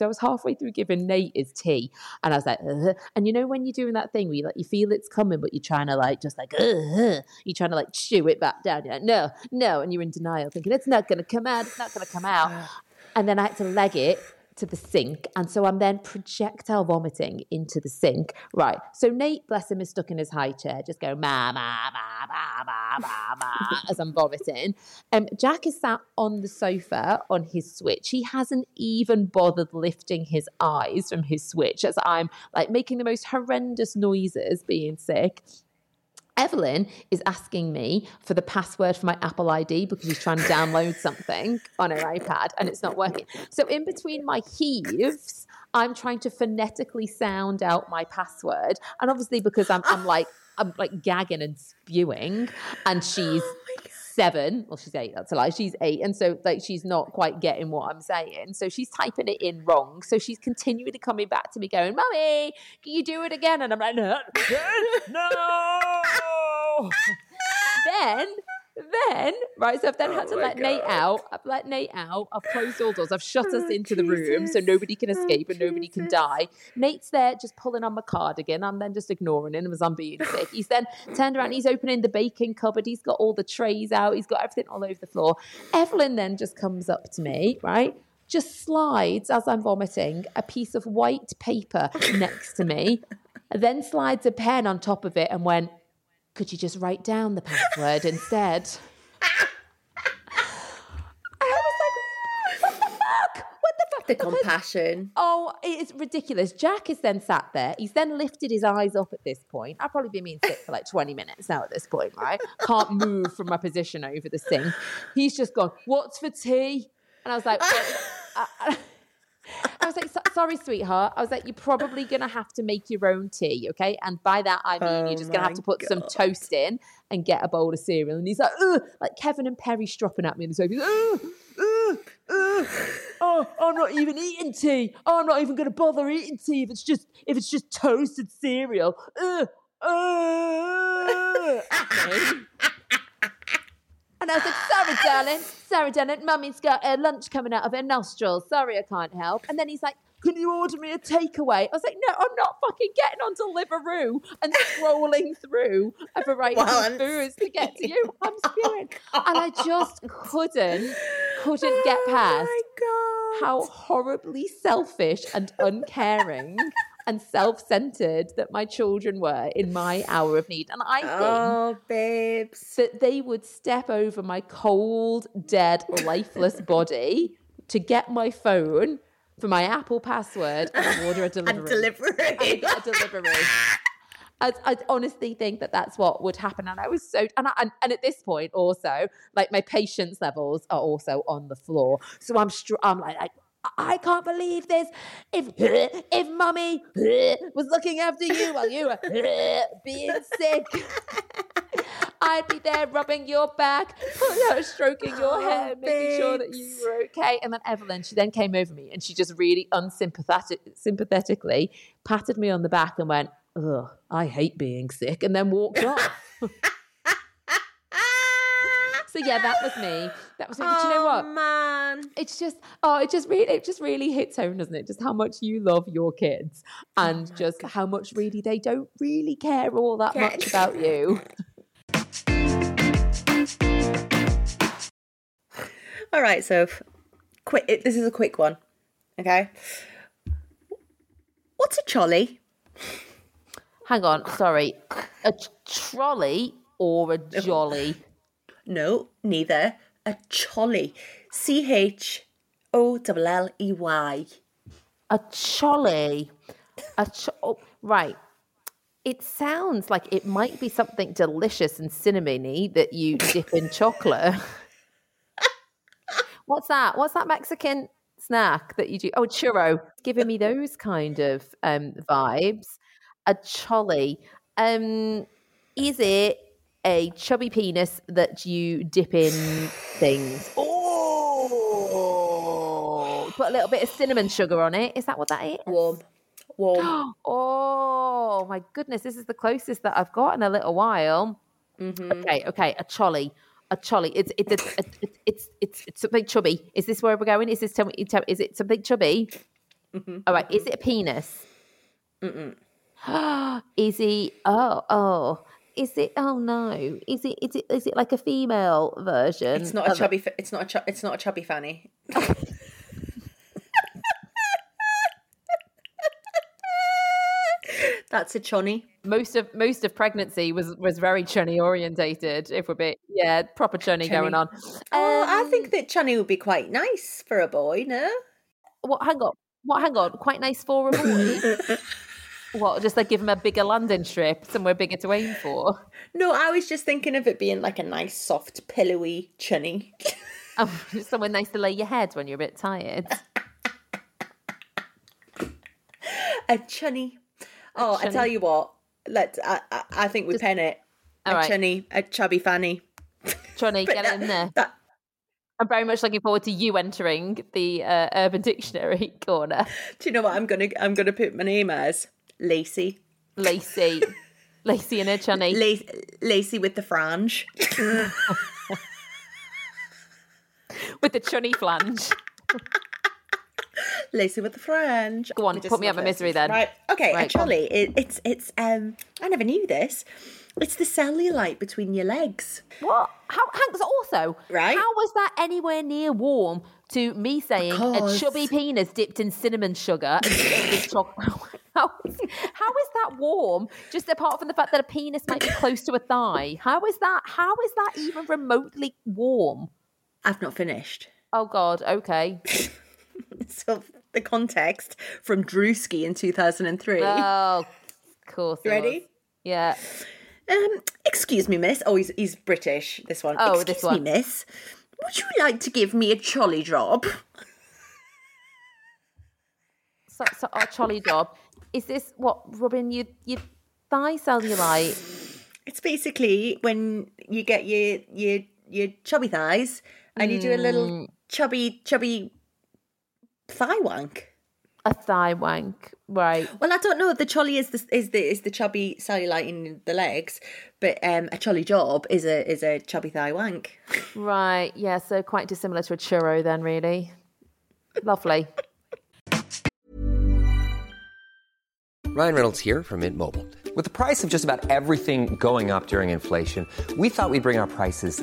So I was halfway through giving Nate his tea, and I was like, Ugh. and you know when you're doing that thing where you like you feel it's coming, but you're trying to like just like, Ugh. you're trying to like chew it back down. You're like, no, no, and you're in denial, thinking it's not going to come out, it's not going to come out, and then I had to leg it to the sink, and so I'm then projectile vomiting into the sink. Right. So Nate, bless him, is stuck in his high chair, just going ma ma ma ma ma ma ma as I'm vomiting. Um, Jack is sat on the sofa on his switch. He hasn't even bothered lifting his eyes from his switch as I'm like making the most horrendous noises, being sick. Evelyn is asking me for the password for my Apple ID because she's trying to download something on her iPad and it's not working. So, in between my heaves, I'm trying to phonetically sound out my password. And obviously, because I'm, I'm like, I'm like gagging and spewing, and she's oh seven. Well, she's eight. That's a lie. She's eight, and so like she's not quite getting what I'm saying. So she's typing it in wrong. So she's continually coming back to me, going, "Mummy, can you do it again?" And I'm like, "No, no." then. Then, right, so I've then had to let Nate out. I've let Nate out. I've closed all doors. I've shut us into the room so nobody can escape and nobody can die. Nate's there just pulling on my cardigan. I'm then just ignoring him as I'm being sick. He's then turned around. He's opening the baking cupboard. He's got all the trays out. He's got everything all over the floor. Evelyn then just comes up to me, right? Just slides as I'm vomiting a piece of white paper next to me, then slides a pen on top of it and went, Could you just write down the password instead? I almost like! What the fuck? What the fuck? The compassion. Oh, it's ridiculous. Jack is then sat there. He's then lifted his eyes up at this point. I've probably been being sick for like 20 minutes now at this point, right? Can't move from my position over the sink. He's just gone, What's for tea? And I was like, sorry, sweetheart. I was like, you're probably going to have to make your own tea, okay? And by that, I mean, you're just going to have to put some toast in and get a bowl of cereal. And he's like, Ugh, like Kevin and Perry stropping at me in the sofa. He's like, "Ugh, ugh, ugh. Oh, I'm not even eating tea. Oh, I'm not even going to bother eating tea if it's just if it's just toasted cereal. Ugh, ugh. And I was like, sorry, darling. Sorry, darling. Mummy's got uh, lunch coming out of her nostrils. Sorry, I can't help. And then he's like, can you order me a takeaway? I was like, no, I'm not fucking getting on Deliveroo and scrolling through a variety of foods to get to you. I'm spewing. And I just couldn't, couldn't get past how horribly selfish and uncaring and self-centered that my children were in my hour of need. And I think Oh, babes. that they would step over my cold, dead, lifeless body to get my phone for my Apple password and order a delivery. And delivery. And a delivery. I, I honestly think that that's what would happen, and I was so and, I, and and at this point also like my patience levels are also on the floor. So I'm str- I'm like. I, I can't believe this. If if mummy was looking after you while you were being sick, I'd be there rubbing your back, stroking your hair, making sure that you were okay. And then Evelyn, she then came over me and she just really unsympathetic, sympathetically patted me on the back and went, "Ugh, I hate being sick," and then walked off. so yeah, that was me. That was me. But you know what? Oh, man. It's just oh, it just really it just really hits home, doesn't it? Just how much you love your kids Oh and just how much really they don't really care all that much about you. All right, so quick. This is a quick one. Okay. What's a cholly? Hang on, sorry. A t- trolley or a oh. jolly? No, neither. A cholly. C H O L L E Y. A cholly. A cho- oh, right. It sounds like it might be something delicious and cinnamony that you dip in chocolate. What's that? What's that Mexican snack that you do? Oh, churro. Giving me those kind of um, vibes. A cholly. Um, is it a chubby penis that you dip in things? Oh, put a little bit of cinnamon sugar on it. Is that what that is? Warm. Warm. Oh my goodness, this is the closest that I've got in a little while. Mm-hmm. Okay, okay, a cholly, a cholly. It's it's it's it's it's, it's, it's something chubby. Is this where we're going? Is this tell me? Tell, is it something chubby? Mm-hmm. All right. Is it a penis? is he? Oh oh. Is it? Oh no! Is it? Is it? Is it like a female version? It's not a chubby. It's not a. Chu- it's not a chubby fanny. That's a chonny. most of most of pregnancy was was very chunny orientated. If we're bit, yeah, proper chunny, going on. Oh, I Um, think that chunny would be quite nice for a boy. No. What? Hang on. What? Hang on. Quite nice for a boy. what? Just like give him a bigger landing strip, somewhere bigger to aim for. No, I was just thinking of it being like a nice, soft, pillowy chunny. Oh, somewhere nice to lay your head when you're a bit tired. a chunny. Oh, I tell you what. Let's. I, I, I think we pen it. a right. chunny, a chubby fanny. But get that- in there. that- I'm very much looking forward to you entering the uh, Urban Dictionary corner. do you know what I'm gonna? I'm gonna put my name as Lacey. Lacey, Lacey and her chunny. La- Lacey with the frange. with the chunny flange. Lacey with the frange. Go on, put me out of misery then. Right. Okay. Right, a go It, it's it's um. I never knew this. It's the cellulite between your legs. What? How? Hanks also. Right. How was that anywhere near warm to me saying a chubby penis dipped in cinnamon sugar and dipped in chocolate? How how is that warm? Just apart from the fact that a penis might be close to a thigh. How is that? How is that even remotely warm? I've not finished. Oh God. Okay. So the context from Drewski in 2003. Oh, cool. ready? Yeah. Um, excuse me, miss. Oh, he's, he's British, this one. Oh, excuse this one. me, miss. Would you like to give me a cholly job? So, so our trolley job is this what rubbing your your thigh cellulite? It's basically when you get your your your chubby thighs and you do a Mm. little chubby chubby thigh wank. A thigh wank, right? Well, I don't know. The cholly is the is the is the chubby cellulite in the legs, but um, a cholly job is a is a chubby thigh wank. Right. Yeah. So quite dissimilar to a churro, then, really. Lovely. Ryan Reynolds here from Mint Mobile. With the price of just about everything going up during inflation, we thought we'd bring our prices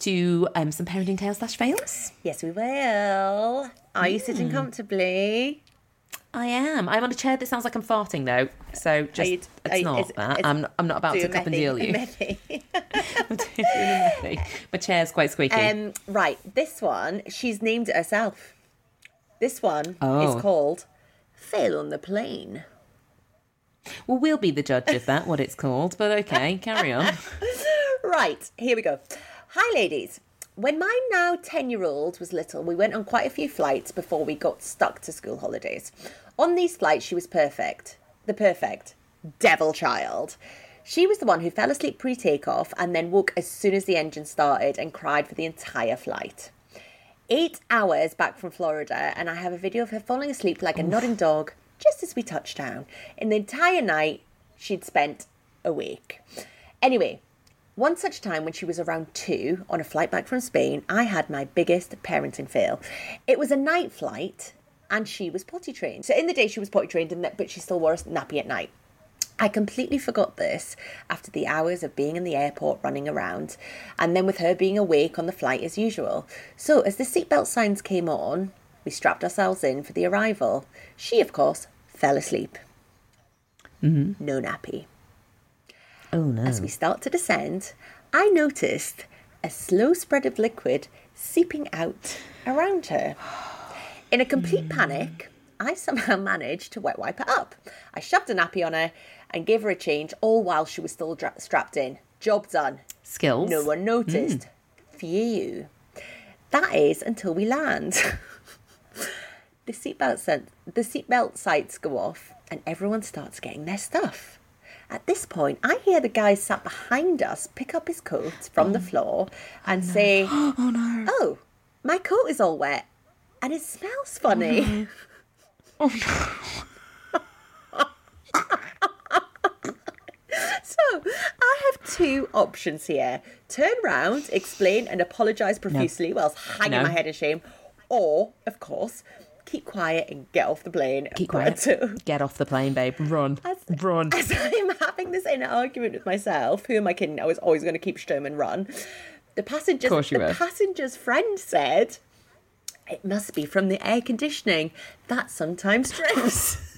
To um, some parenting tales slash fails. Yes, we will. Are you sitting comfortably? I am. I'm on a chair that sounds like I'm farting though, so just you- it's you- not is- that. is- I'm not, I'm not about to cup and deal you. I'm doing a. My chair's quite squeaky. um, right, this one, she's named it herself. This one Oh. is called Fail on the Plane. well, we'll be the judge of that, what it's called. But okay, carry on. Right, here we go. Hi, ladies. When my now 10 year old was little, we went on quite a few flights before we got stuck to school holidays. On these flights, she was perfect. The perfect devil child. She was the one who fell asleep pre takeoff and then woke as soon as the engine started and cried for the entire flight. Eight hours back from Florida, and I have a video of her falling asleep like a nodding dog just as we touched down. In the entire night, she'd spent awake. Anyway, one such time when she was around two on a flight back from Spain, I had my biggest parenting fail. It was a night flight and she was potty trained. So in the day she was potty trained, and that, but she still wore a nappy at night. I completely forgot this after the hours of being in the airport running around, and then with her being awake on the flight as usual. So, as the seatbelt signs came on, we strapped ourselves in for the arrival. She, of course, fell asleep. Mm-hmm. No nappy. Oh no. As we start to descend, I noticed a slow spread of liquid seeping out around her. In a complete hmm. panic, I somehow managed to wet wipe her up. I shoved a nappy on her and gave her a change, all while she was still dra- strapped in. Job done. Skills. No one noticed. Hmm. Phew. That is until we land. the seatbelt sen- the seatbelt sights go off, and everyone starts getting their stuff. At this point, I hear the guy sat behind us pick up his coat from the oh. floor oh, and say, "Oh no! Oh, my coat is all wet, and it smells oh, funny." Oh no. So I have two options here: turn round, explain, and apologise profusely whilst hanging No. my head in shame, or, of course, keep quiet and get off the plane. Keep quiet. But, Get off the plane, babe. Run. as, Run. As I'm having this inner argument with myself, who am I kidding? I was always going to keep Sturm and run. The passenger's, the were. passenger's friend said, "It must be from the air conditioning that sometimes drips."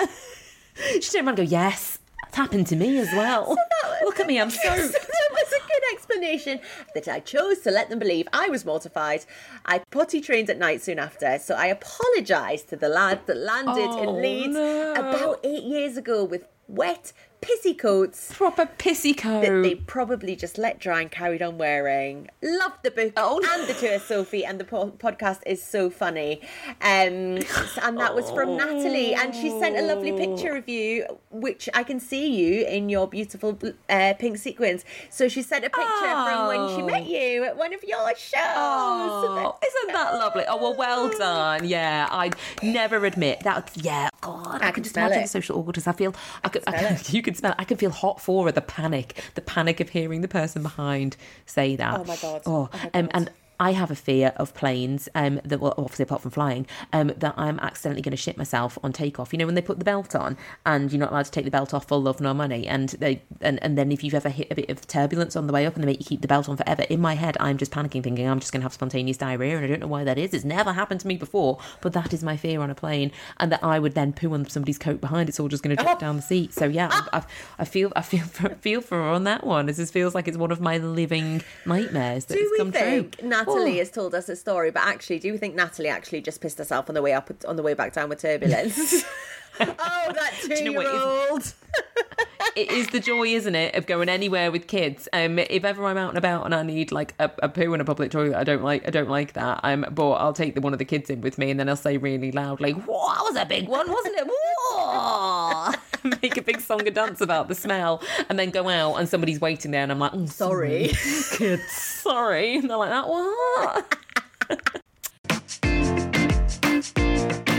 She around and go, yes. It's happened to me as well. Look at me, I'm so soaked. that was a good explanation that I chose to let them believe I was mortified. I potty trained at night soon after, so I apologised to the lad that landed Oh, in Leeds no. about eight years ago with wet pissy coats Proper pissy that they probably just let dry and carried on wearing. Love the book Oh, and the tour, Sophie, and the po- podcast is so funny. Um, and that was from Natalie, and she sent a lovely picture of you, which I can see you in your beautiful uh, pink sequins. So she sent a picture from when she met you at one of your shows. Oh, isn't that lovely? Oh well, well done. Yeah, I never admit that. Yeah, God, I, I can can just imagine it. the social awkwardness. I feel, I I can, it. you can smell. it. I can feel hot for her. The panic, the panic of hearing the person behind say that. Oh my God. Oh, Oh my um, and. I have a fear of planes um, that, well, obviously apart from flying, um, that I'm accidentally going to shit myself on takeoff. You know, when they put the belt on and you're not allowed to take the belt off for love nor money, and they and, and then if you've ever hit a bit of turbulence on the way up and they make you keep the belt on forever, in my head I'm just panicking, thinking I'm just going to have spontaneous diarrhea, and I don't know why that is. It's never happened to me before, but that is my fear on a plane, and that I would then poo on somebody's coat behind. It's all just going to drip down the seat. So yeah, I, I, I feel I feel for, feel for her on that one. This just feels like it's one of my living nightmares that Do has we come think true. Natalie Oh. has told us a story? But actually, do you think Natalie actually just pissed herself on the way up, on the way back down with turbulence? oh, that you know two-year-old. it is the joy, isn't it, of going anywhere with kids. Um, if ever I'm out and about and I need like a, a poo in a public toilet, I don't like I don't like that. Um, but I'll take the one of the kids in with me, and then I'll say really loud, like, "Whoa, that was a big one, wasn't it?" Whoa! make a big song and dance about the smell, and then go out and somebody's waiting there, and I'm like, oh, sorry, mm, sorry. kids, sorry. And they're like, that what?